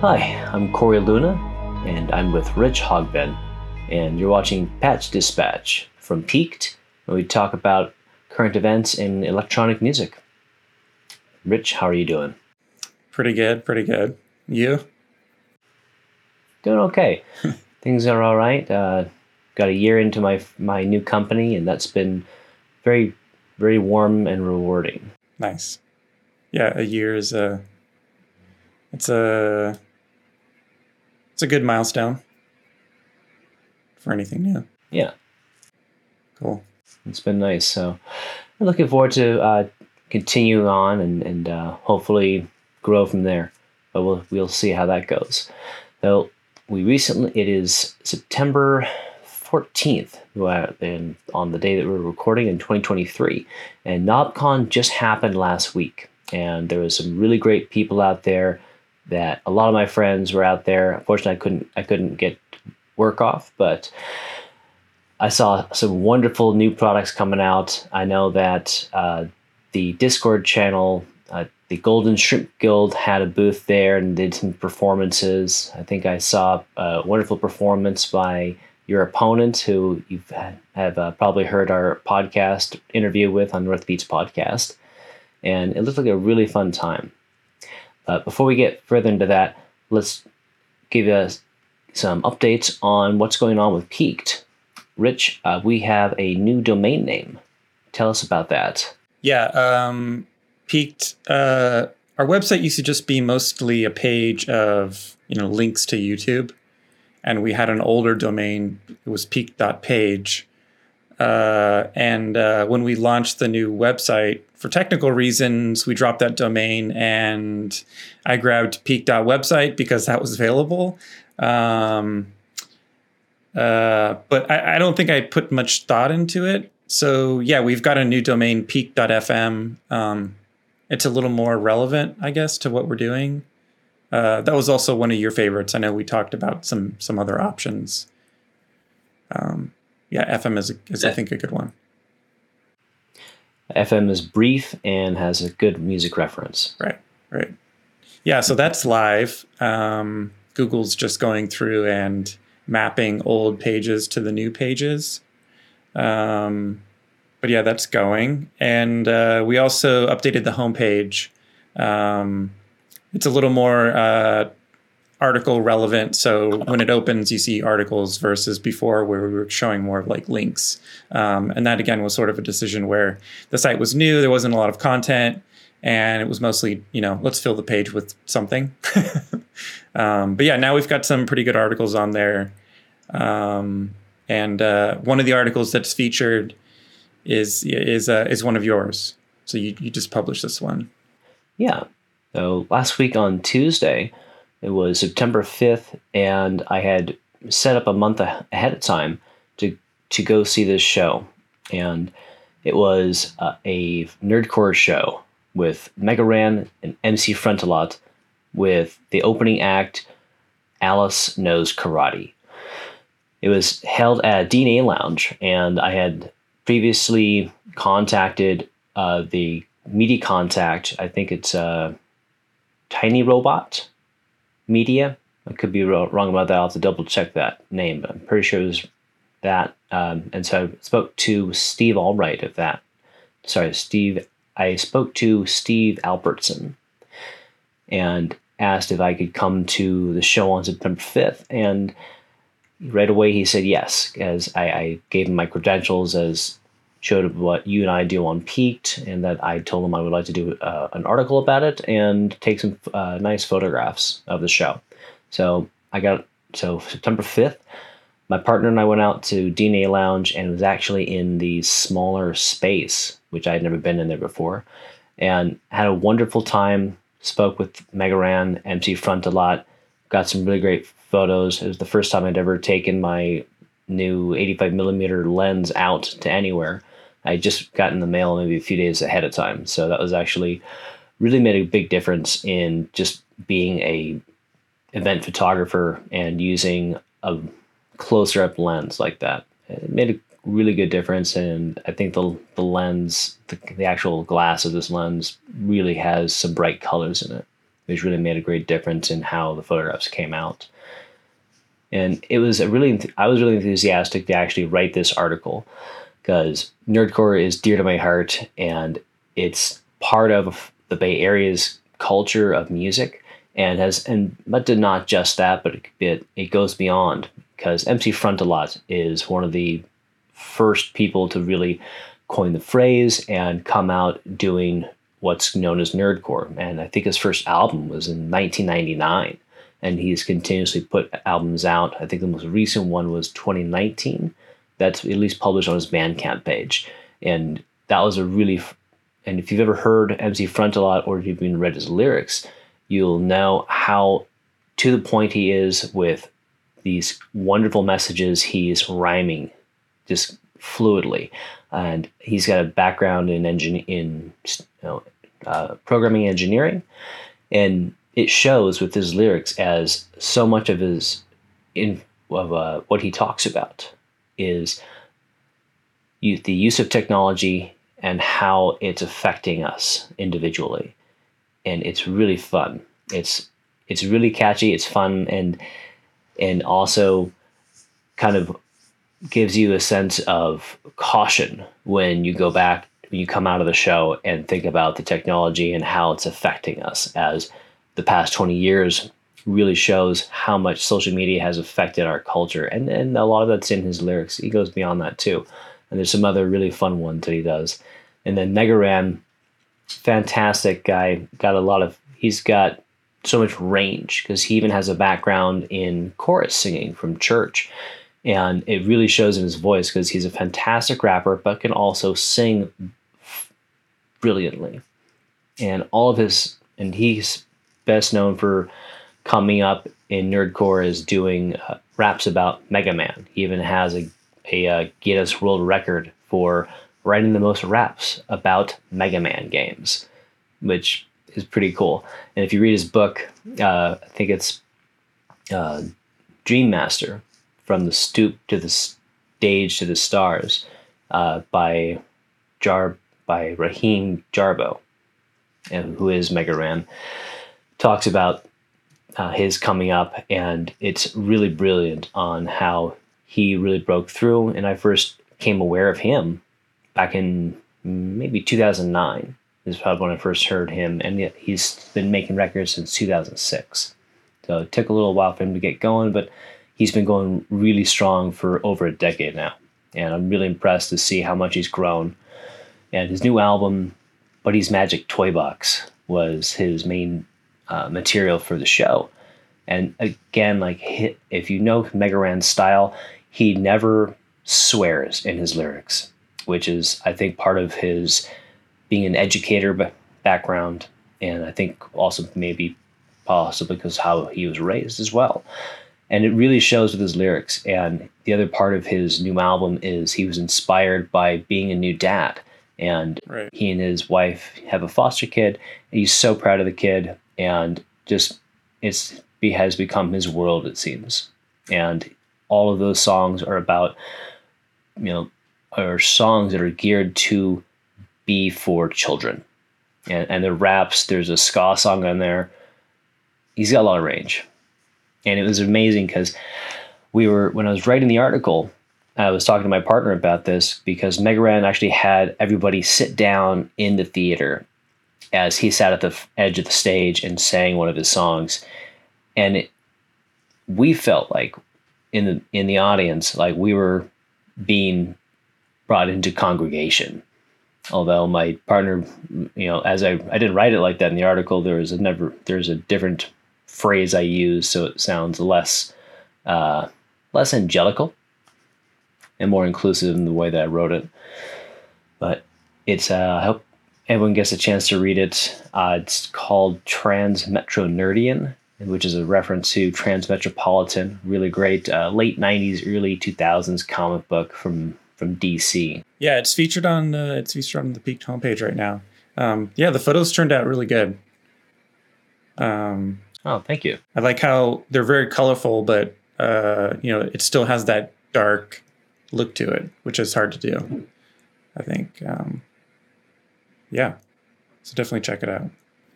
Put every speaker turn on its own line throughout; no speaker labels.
Hi, I'm Korey Luna, and I'm with Rich Hogben, and you're watching Patch Dispatch from Piqued, where we talk about current events in electronic music. Rich, how are you doing?
Pretty good, pretty good. You?
Doing okay. Things are all right. Uh, got a year into my my new company, and that's been very, very warm and rewarding.
Nice. Yeah, a year is a. It's a. It's a good milestone. For anything new.
Yeah,
Cool.
it's been nice. So, I'm looking forward to uh, continuing on and and uh, hopefully grow from there. But we'll we'll see how that goes. Though we recently, it is September 14th, uh, and on the day that we're recording in 2023, and KnobCon just happened last week, and there was some really great people out there. That a lot of my friends were out there. Unfortunately, I couldn't I couldn't get work off, but I saw some wonderful new products coming out. I know that uh, the Discord channel, uh, the Golden Shrimp Guild, had a booth there and did some performances. I think I saw a wonderful performance by your opponent, who you have uh, probably heard our podcast interview with on North Beats podcast, and it looked like a really fun time. But before we get further into that, let's give you some updates on what's going on with Piqued. Rich, uh, we have a new domain name. Tell us about that.
Yeah, um, Piqued. Uh, our website used to just be mostly a page of you know links to YouTube, and we had an older domain. It was peak.page. Uh, and uh, when we launched the new website, for technical reasons, we dropped that domain, and I grabbed peak.website because that was available. Um, uh, but I, I don't think I put much thought into it. So yeah, we've got a new domain, peak.fm. Um, it's a little more relevant, I guess, to what we're doing. Uh, that was also one of your favorites. I know we talked about some some other options. Um, yeah, FM is, is I think a good one.
FM is brief and has a good music reference.
Right, right. Yeah, so that's live. Um, Google's just going through and mapping old pages to the new pages. Um, but yeah, that's going. And uh, we also updated the homepage. Um, it's a little more uh, article relevant. So when it opens, you see articles versus before where we were showing more of like links. Um, and that again was sort of a decision where the site was new, there wasn't a lot of content, and it was mostly, you know, let's fill the page with something. um, but yeah, now we've got some pretty good articles on there. Um, and uh, one of the articles that's featured is is uh, is one of yours. So you you just published this one.
Yeah. So last week on Tuesday, it was September 5th, and I had set up a month ahead of time to to go see this show, and it was uh, a nerdcore show with Mega Ran and MC Frontalot, with the opening act, Alice Knows Karate. It was held at DNA Lounge, and I had previously contacted uh, the media contact. I think it's uh, Tiny Robot Media. I could be wrong about that. I'll have to double check that name, but I'm pretty sure it was that. Um, and so I spoke to Steve Albright of that. Sorry, Steve. I spoke to Steve Albertson and asked if I could come to the show on September 5th. And right away he said yes, as I, I gave him my credentials as showed what you and I do on Piqued, and that I told him I would like to do uh, an article about it and take some uh, nice photographs of the show. So I got so September fifth. My partner and I went out to DNA Lounge, and it was actually in the smaller space, which I had never been in there before, and had a wonderful time. Spoke with Mega Ran, MC Frontalot, got some really great photos. It was the first time I'd ever taken my new 85 millimeter lens out to anywhere. I just got in the mail maybe a few days ahead of time, so that was actually really made a big difference in just being a event photographer and using a closer up lens like that. It made a really good difference, and I think the the lens, the, the actual glass of this lens, really has some bright colors in it. which really made a great difference in how the photographs came out. And it was a really, I was really enthusiastic to actually write this article because nerdcore is dear to my heart and it's part of the Bay Area's culture of music and has and but did not just that but it, it goes beyond because MC Frontalot is one of the first people to really coin the phrase and come out doing what's known as nerdcore and I think his first album was in 1999 and he's continuously put albums out. I think the most recent one was 2019 that's at least published on his Bandcamp page. And that was a really and if you've ever heard MC Frontalot or if you've been read his lyrics, you'll know how to the point he is with these wonderful messages he's rhyming just fluidly. And he's got a background in engin- in you know, uh, programming engineering, and it shows with his lyrics as so much of his in of uh, what he talks about is the use of technology and how it's affecting us individually. And it's really fun. It's it's really catchy, it's fun and and also kind of gives you a sense of caution when you go back when you come out of the show and think about the technology and how it's affecting us as the past 20 years really shows how much social media has affected our culture and, and a lot of that's in his lyrics he goes beyond that too and there's some other really fun ones that he does and then Mega Ran, fantastic guy. Got a lot of. He's got so much range because he even has a background in chorus singing from church, and it really shows in his voice because he's a fantastic rapper, but can also sing brilliantly. And all of his, and he's best known for coming up in nerdcore is doing uh, raps about Mega Man. He even has a a uh, Guinness World Record for writing the most raps about Mega Man games, which is pretty cool. And if you read his book, uh, I think it's uh, Dream Master from the stoop to the stage to the stars uh, by Jar by Raheem Jarbo, and who is Mega Ran, talks about uh, his coming up, and it's really brilliant on how he really broke through. And I first came aware of him back in maybe 2009 is probably when I first heard him, and yet he's been making records since 2006. So it took a little while for him to get going, but he's been going really strong for over a decade now, and I'm really impressed to see how much he's grown. And his new album, Buddy's Magic Toy Box, was his main uh, material for the show. And again, like if you know Mega Ran's style, he never swears in his lyrics which is, I think, part of his being an educator background, and I think also maybe possibly because how he was raised as well. And it really shows with his lyrics. And the other part of his new album is he was inspired by being a new dad. And right. he and his wife have a foster kid. he's so proud of the kid, and just it's he has become his world. It seems, and all of those songs are about you know are songs that are geared to be for children. And, and the raps, there's a ska song on there. He's got a lot of range. And it was amazing because we were, when I was writing the article, I was talking to my partner about this because Mega Ran actually had everybody sit down in the theater as he sat at the edge of the stage and sang one of his songs. And it, we felt like in the in the audience like we were being brought into congregation. Although my partner, you know, as I I didn't write it like that in the article, there was a never there's a different phrase I use so it sounds less uh, less angelical and more inclusive in the way that I wrote it. But it's uh, I hope everyone gets a chance to read it. Uh, it's called Transmetronerdian, which is a reference to Transmetropolitan. Really great uh, late '90s, early 2000s comic book from from DC.
Yeah, it's featured on uh, it's featured on the Piqued homepage right now. Um, yeah, the photos turned out really good.
Um, oh, thank you.
I like how they're very colorful, but uh, you know, it still has that dark look to it, which is hard to do. I think. Um, yeah, so definitely check it out. Um,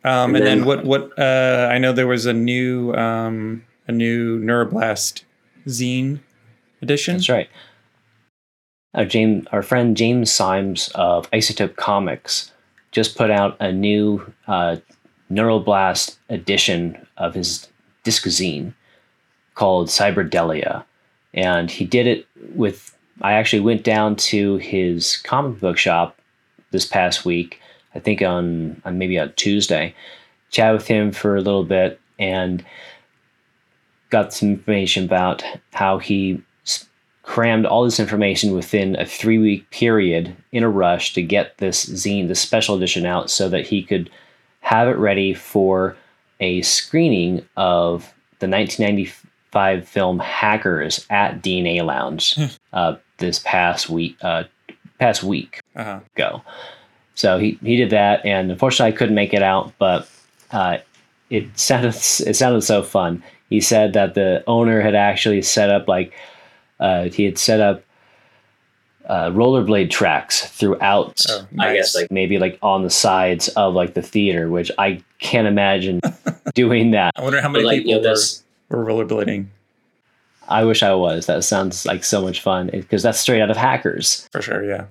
and,
And
then,
then-
what? What? Uh, I know there was a new um, a new Neuroblast zine edition.
That's right. Our, James, our friend James Symes of Isotope Comics just put out a new uh, Neuroblast edition of his disc discozine called Cyberdelia. And he did it with. I actually went down to his comic book shop this past week, I think on, on maybe on Tuesday, chat with him for a little bit and got some information about how he crammed all this information within a three week period in a rush to get this zine, the special edition out, so that he could have it ready for a screening of the 1995 film Hackers at DNA Lounge uh, this past week. Uh, past week
Uh-huh.
go. So he, he did that, and unfortunately, I couldn't make it out, but uh, it sounded it sounded so fun. He said that the owner had actually set up like uh, he had set up uh, rollerblade tracks throughout,
Oh,
I guess like
maybe like on the sides of like the theater, which I can't imagine doing that.
I wonder how
but
many
like
people
you know
were, were rollerblading
I wish I was. That sounds like so much fun because that's straight out of Hackers.
for sure. Yeah.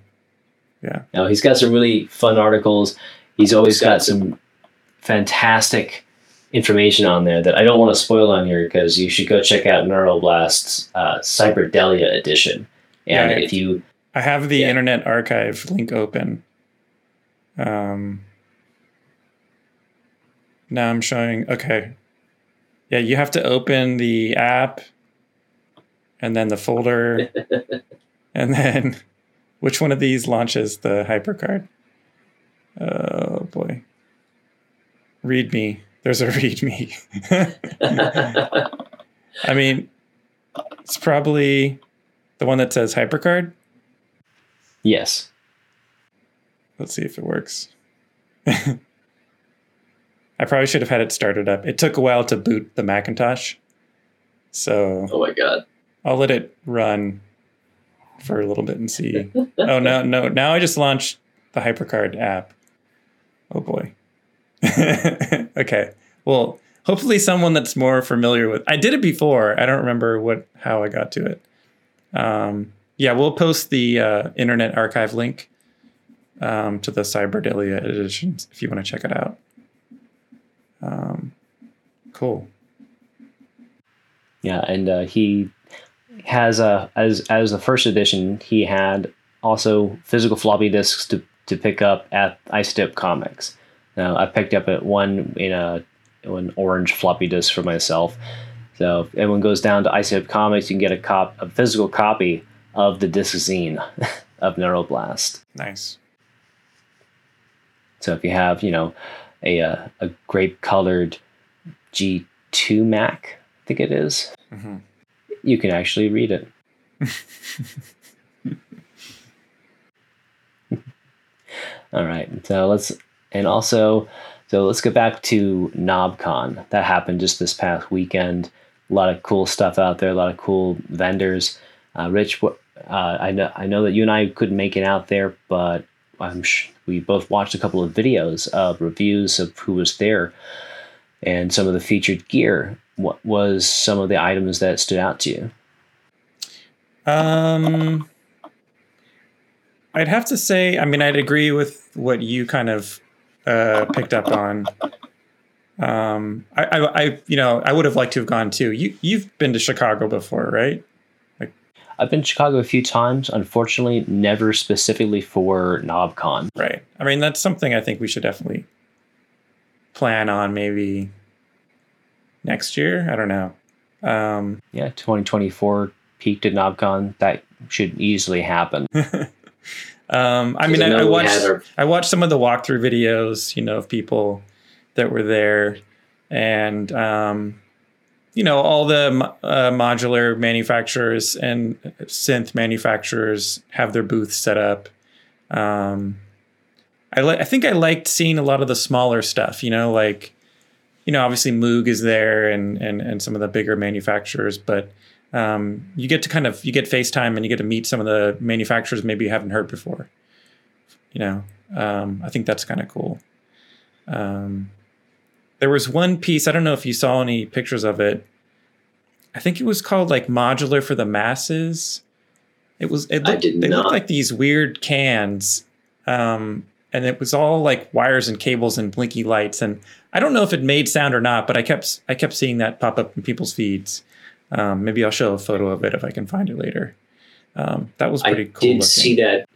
Now he's got some really fun articles. He's always got some fantastic information on there that I don't want to spoil on here because you should go check out Neuroblast's uh, Cyberdelia edition. And
Yeah.
if you
I have the
Yeah.
Internet Archive link open. Um, now I'm showing. Okay. Yeah, you have to open the app, and then the folder, and then which one of these launches the hypercard? Oh boy. Read me. There's a read me. I mean, it's probably the one that says hypercard.
yes,
Let's see if it works. I probably should have had it started up. It took a while to boot the Macintosh. So
oh my god.
I'll let it run for a little bit and see. oh no, no. Now I just launched the HyperCard app. Oh boy. okay. Well, hopefully someone that's more familiar with I did it before. I don't remember what how I got to it. Um, yeah, we'll post the uh, Internet Archive link um, to the Cyberdelia editions if you want to check it out. Um, cool.
yeah, and uh, he has a as as the first edition. He had also physical floppy disks to to pick up at Isotope Comics. Now I picked up at one in a an orange floppy disk for myself. So if anyone goes down to Isotope Comics, you can get a cop a physical copy of the disc zine of Neuroblast.
Nice.
So if you have, you know, a uh, a grape colored G2 Mac, I think it is,
Mhm.
You can actually read it. All right. So let's and also so let's go back to KnobCon. That happened just this past weekend. A lot of cool stuff out there. A lot of cool vendors. Uh, Rich, what uh, I know I know that you and I couldn't make it out there, but I'm sh- we both watched a couple of videos of reviews of who was there and some of the featured gear. What was some of the items that stood out to you?
Um, I'd have to say, I mean, I'd agree with what you kind of uh, picked up on. Um, I, I, I, you know, I would have liked to have gone too. You, you've been to Chicago before, right?
I've been to Chicago a few times. Unfortunately, never specifically for KnobCon.
Right. I mean, that's something I think we should definitely plan on maybe next year. I don't know. Um,
Yeah, 2024 Piqued at KnobCon. That should easily happen.
um, I mean,
I
I,
know
I
we
watched.
our-
I watched some of the walkthrough videos, you know, of people that were there, and um, you know, all the uh, modular manufacturers and synth manufacturers have their booths set up. Um, I li- I think I liked seeing a lot of the smaller stuff, you know, like you know, obviously Moog is there and and and some of the bigger manufacturers, but um, you get to kind of you get FaceTime and you get to meet some of the manufacturers maybe you haven't heard before. You know, um, I think that's kind of cool. Um, There was one piece, I don't know if you saw any pictures of it. I think it was called like modular for the masses. It was it
I
looked,
did
they looked like these weird cans. Um and it was all like wires and cables and blinky lights and I don't know if it made sound or not, but I kept I kept seeing that pop up in people's feeds. Um, maybe I'll show a photo of it if I can find it later. Um, that was pretty
I
cool.
did
looking.
see that.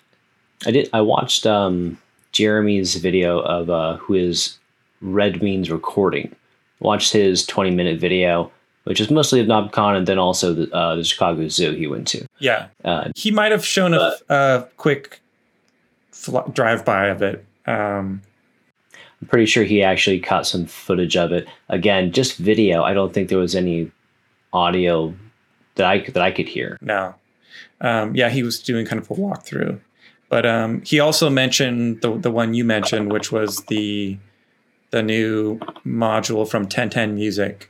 I did. I watched um, Jeremy's video of uh, who is Red Means recording. Watched his twenty minute video, which is mostly of KnobCon and then also the, uh, the Chicago Zoo he went to.
Yeah,
Uh,
he might have shown a,
But-
a quick fl- drive by of it. Um,
I'm pretty sure he actually caught some footage of it. Again, just video. I don't think there was any audio that I that I could hear.
no, um, yeah, he was doing kind of a walkthrough, but um, he also mentioned the the one you mentioned, which was the the new module from 1010 Music,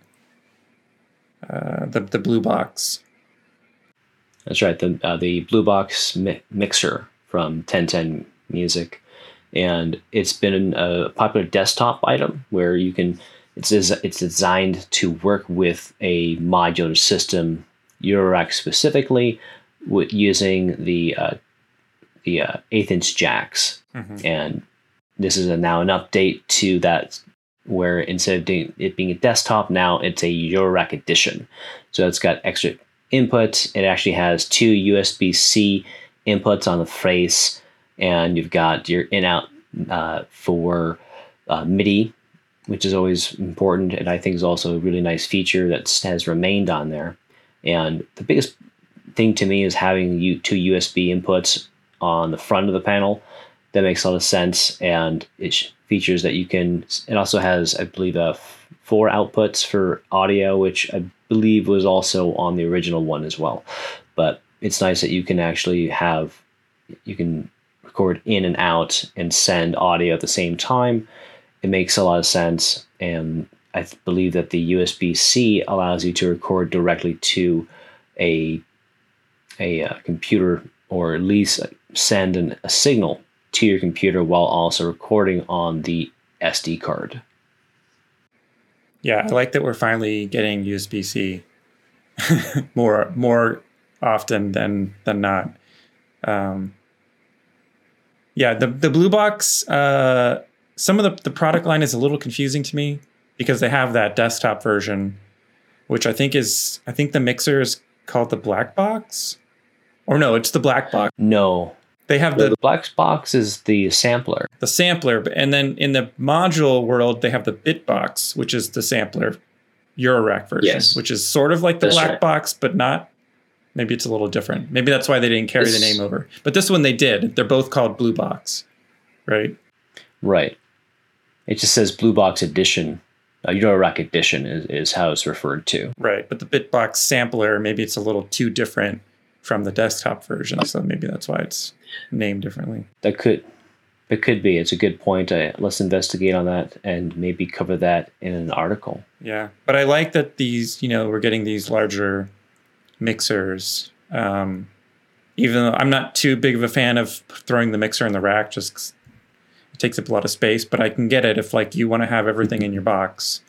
uh, the the blue box.
That's right. The uh, the Blue Box mi- mixer from 1010 Music, and it's been a popular desktop item where you can. It's it's designed to work with a modular system, Eurorack specifically, with using the uh, the uh, eighth inch jacks,
Mhm.
and this is a, now an update to that where instead of doing, it being a desktop now it's a Eurorack edition so it's got extra inputs. it actually has two usb-c inputs on the face and you've got your in out uh, for uh, midi which is always important and i think is also a really nice feature that has remained on there. And the biggest thing to me is having you two usb inputs on the front of the panel. That makes a lot of sense and it features that you can it also has i believe uh, f- four outputs for audio which i believe was also on the original one as well. But it's nice that you can actually have you can record in and out and send audio at the same time it makes a lot of sense and i believe that the usb-c allows you to record directly to a a uh, computer or at least send an, a signal to your computer while also recording on the SD card.
Yeah, I like that we're finally getting USB C more more often than than not. Um, yeah, the the blue box. Uh, some of the the product line is a little confusing to me because they have that desktop version, which I think is I think the mixer is called the black box, or no, it's the black box.
No,
They have
the,
the
black box is the sampler.
the sampler, and then in the module world, they have the Bitbox, which is the sampler Eurorack version,
Yes.
which is sort of like the
That's
black
right.
box, but not. Maybe it's a little different. Maybe that's why they didn't carry the name over. But this one they did. They're both called Blue Box, right?
Right. It just says Blue Box Edition. Uh, Eurorack Edition is, is how it's referred to.
Right. But the Bitbox sampler, maybe it's a little too different from the desktop version, so maybe that's why it's named differently.
That could, it could be. It's a good point. Uh, let's investigate on that and maybe cover that in an article.
Yeah, but I like that these, you know, we're getting these larger mixers. Um, even though I'm not too big of a fan of throwing the mixer in the rack, just 'cause it takes up a lot of space. But I can get it if like you want to have everything in your box.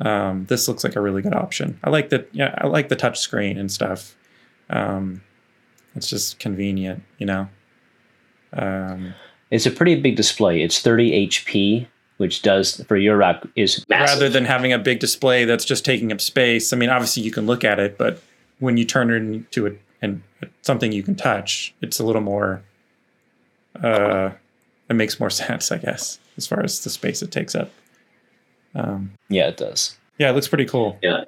Um, this looks like a really good option. I like that. Yeah, I like the touch screen and stuff. Um, it's just convenient, you know. Um,
It's a pretty big display. It's 30 HP, which does for Eurorack is massive.
rather than having a big display that's just taking up space. I mean, obviously you can look at it, but when you turn it into a and something you can touch, it's a little more. Uh, it makes more sense, I guess, as far as the space it takes up. Um,
yeah, it does.
yeah, it looks pretty cool.
Yeah.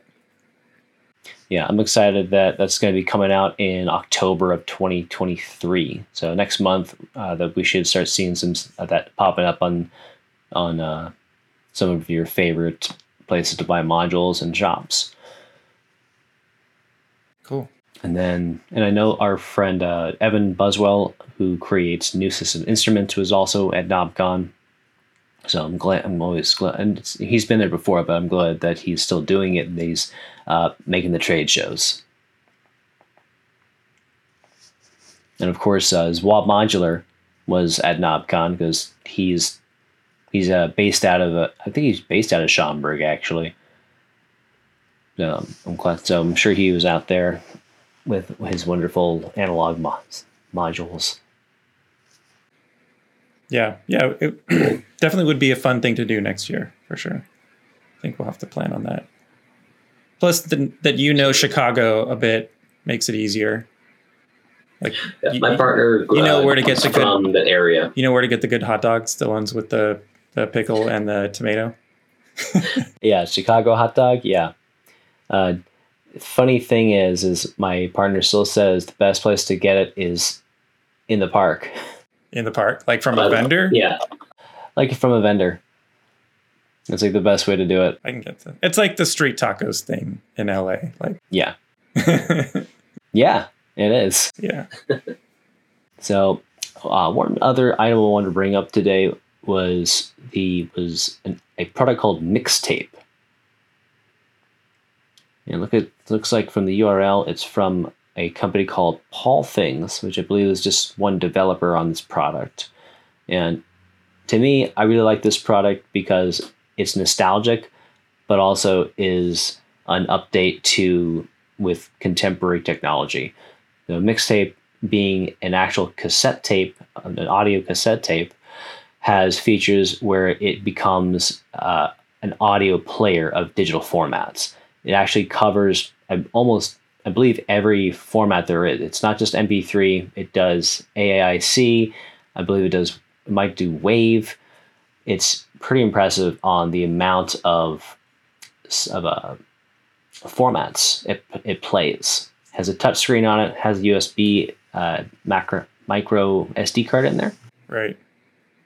Yeah, I'm excited that that's going to be coming out in October of 2023. So next month, uh, that we should start seeing some s- of that popping up on on uh, some of your favorite places to buy modules and shops.
Cool.
And then, and I know our friend uh, Evan Buswell, who creates New System Instruments, was also at KnobCon. So I'm glad. I'm always glad, and he's been there before, but I'm glad that he's still doing it and he's uh, making the trade shows. And of course, uh, Zwab Modular was at KnobCon because he's he's uh, based out of uh, I think he's based out of Schaumburg actually. Um, I'm glad, so I'm sure he was out there with his wonderful analog mods, modules.
Yeah, yeah, it definitely would be a fun thing to do next year for sure. I think we'll have to plan on that. Plus, the, that you know Chicago a bit makes it easier. Like
Yeah,
you,
my partner,
you know
uh,
where to get
comes
the good-
the area.
you know where to get the good hot dogs, the ones with the the pickle and the tomato.
Yeah, Chicago hot dog. Yeah. Uh, funny thing is, is my partner still says the best place to get it is in the park,
in the park, like from a
Uh,
vendor.
Yeah,
like from a vendor. It's like the best way to do it.
I can get that. It's like the street tacos thing in LA. Like,
Yeah, yeah, it is.
yeah.
So, uh, one other item I wanted to bring up today was the was an, a product called Mixtape. And look at looks like from the URL, it's from a company called Paul Things, which I believe is just one developer on this product. And to me, I really like this product because it's nostalgic, but also is an update to with contemporary technology. The mixtape being an actual cassette tape, an audio cassette tape, has features where it becomes uh, an audio player of digital formats. It actually covers almost, I believe, every format there is. It's not just MP3. It does AAIC. I believe it does. It might do Wave. It's pretty impressive on the amount of of uh, formats it it plays. Has a touch screen on it. Has a USB uh, macro micro SD card in there.
Right.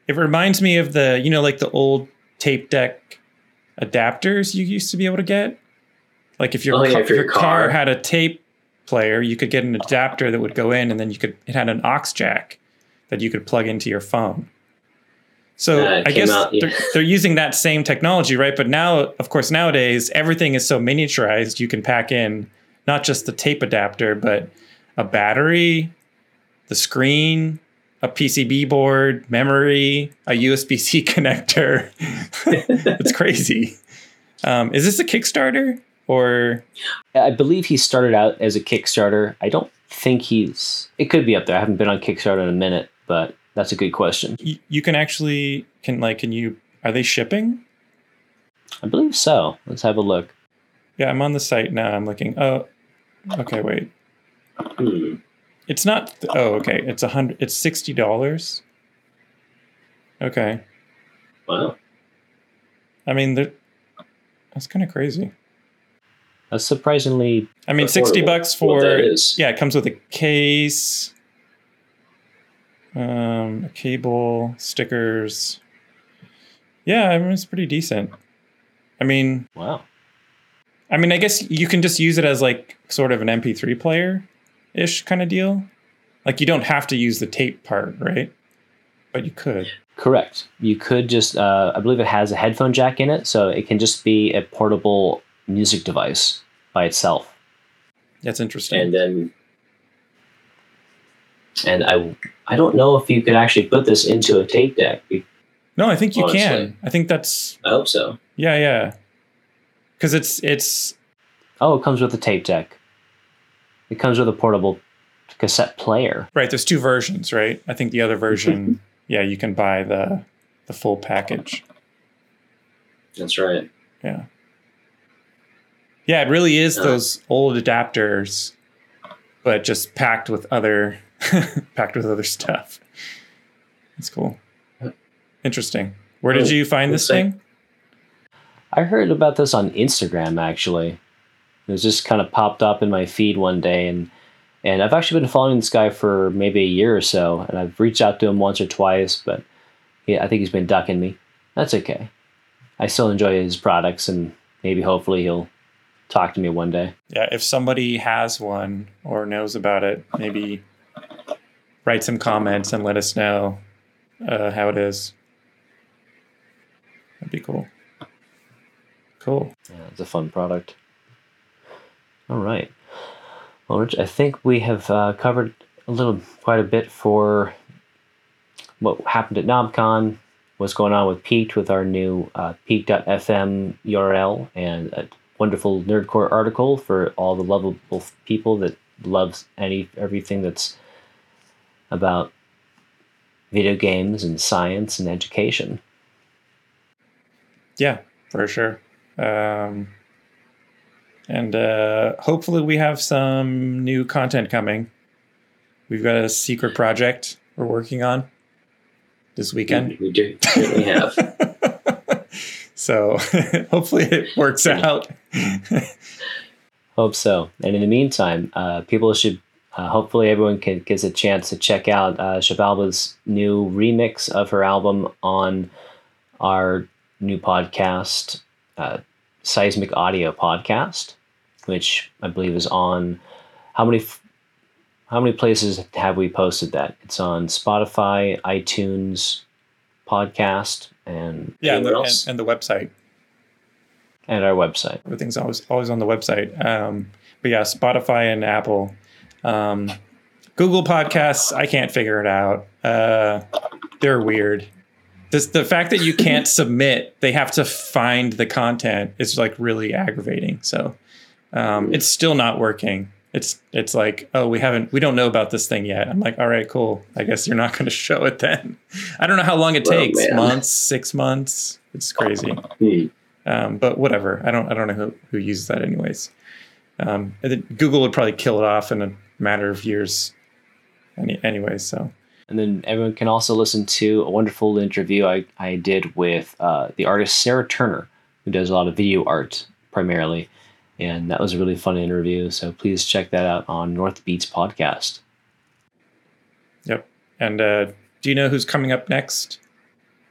It reminds me of the, you know, like the old tape deck adapters you used to be able to get. Like if your,
Oh, yeah,
car,
for your
your car
car.
had a tape player, you could get an adapter that would go in, and then you could it had an aux jack that you could plug into your phone. So
Uh,
I guess
out, yeah.
they're, they're using that same technology, right? But now, of course, nowadays everything is so miniaturized. You can pack in not just the tape adapter, but a battery, the screen, a PCB board, memory, a USB C connector. it's crazy. Um, is this a Kickstarter or
I believe he started out as a Kickstarter. I don't think he's. It could be up there. I haven't been on Kickstarter in a minute, but that's a good question.
you, you can actually can like can you are they shipping?
I believe so. Let's have a look.
Yeah, I'm on the site now. I'm looking. Oh, okay. Wait,
Hmm.
it's not. Oh, okay. It's a hundred. It's sixty dollars. Okay.
Wow.
I mean, that's kind of crazy.
That's surprisingly.
I mean, sixty
Affordable.
bucks
Well,
for
is.
yeah. It comes with a case, um, a cable, stickers. Yeah, I mean it's pretty decent. I mean,
Wow.
I mean, I guess you can just use it as like sort of an MP3 player ish kind of deal. Like you don't have to use the tape part, right? But you could.
Correct. You could just. Uh, I believe it has a headphone jack in it, so it can just be a portable music device by itself.
That's interesting.
And then
And I, I don't know if you could actually put this into a tape deck.
no, I think you
Honestly.
can. I think that's
I hope so.
yeah, yeah. Because it's it's
Oh, it comes with a tape deck. It comes with a portable cassette player.
right. There's two versions, right? I think the other version, yeah, you can buy the the full package.
That's right.
Yeah. Yeah, it really is
Yeah.
those old adapters, but just packed with other packed with other stuff. It's cool. Interesting. Where did
Oh,
you find this thing?
I heard about this on Instagram actually. It was just kind of popped up in my feed one day and and I've actually been following this guy for maybe a year or so and I've reached out to him once or twice, but yeah, I think he's been ducking me. That's okay. I still enjoy his products and maybe hopefully he'll talk to me one day.
Yeah, if somebody has one or knows about it, maybe write some comments and let us know uh, how it is. That'd be cool. Cool.
Yeah, it's a fun product. All right. Well, Rich, I think we have uh, covered a little, quite a bit for what happened at KnobCon what's going on with Piqued with our new uh, Peak.fm URL and wonderful Nerdcore article for all the lovable people that loves any everything that's about video games and science and education.
Yeah, for sure. Um, and uh, hopefully, we have some new content coming. We've got a secret project we're working on this weekend.
We do We have.
so hopefully, it works out.
Hope so. And in the meantime, uh, people should uh, hopefully everyone can gets a chance to check out uh, Shabalba's new remix of her album on our new podcast, uh, Seismic Audio Podcast, which I believe is on how many f- how many places have we posted that? It's on Spotify, iTunes, podcast, and
Yeah, and the, and, and the website.
and our website.
Everything's always always on the website. Um, but yeah, Spotify and Apple, um, Google Podcasts. I can't figure it out. Uh, they're weird. This, the fact that you can't submit, they have to find the content is like really aggravating. So um, it's still not working. It's it's like oh we haven't we don't know about this thing yet. I'm like all right cool. I guess you're not going to show it then. I don't know how long it
Oh,
takes.
man.
Months, six months. It's crazy. Um, but whatever. I don't I don't know who, who uses that anyways. Um, and then Google would probably kill it off in a matter of years. Any, anyways, so
And then everyone can also listen to a wonderful interview I, I did with uh, the artist Sarah Turner, who does a lot of video art primarily. And that was a really fun interview. So please check that out on North Beats Podcast.
yep. And uh, do you know who's coming up next?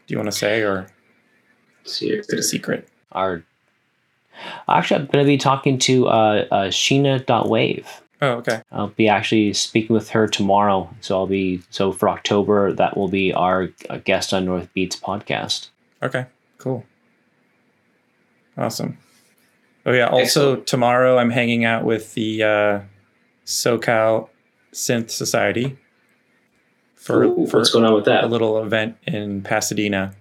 Do you want to say or
Let's see here.
is it a secret?
Our actually, I'm going to be talking to uh, uh, Sheena.wave.
Oh, okay.
I'll be actually speaking with her tomorrow. So I'll be so for October that will be our uh, guest on North Beats podcast.
Okay. Cool. Awesome. Oh yeah. Also tomorrow I'm hanging out with the uh, SoCal Synth Society for
Ooh,
for
what's going on with
a
that?
little event in Pasadena.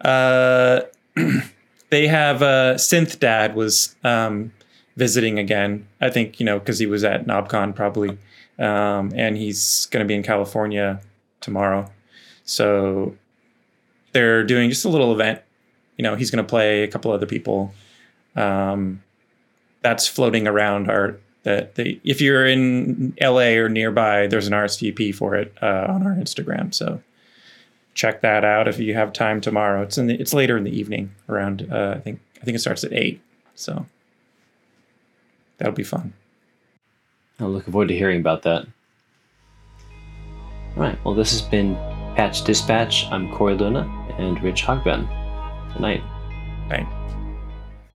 Uh, they have uh, Synth Dad was um, visiting again. I think you know because he was at KnobCon probably, um, and he's going to be in California tomorrow. So they're doing just a little event. You know, he's going to play a couple other people. Um, that's floating around our that they, if you're in LA or nearby, there's an RSVP for it uh, on our Instagram. So check that out if you have time tomorrow. It's in the, it's later in the evening, around uh, I think I think it starts at eight. So that'll be fun.
I'm looking forward to hearing about that. All right. Well, this has been Patch Dispatch. I'm Korey Luna and Rich Hogben. Good night.
Bye.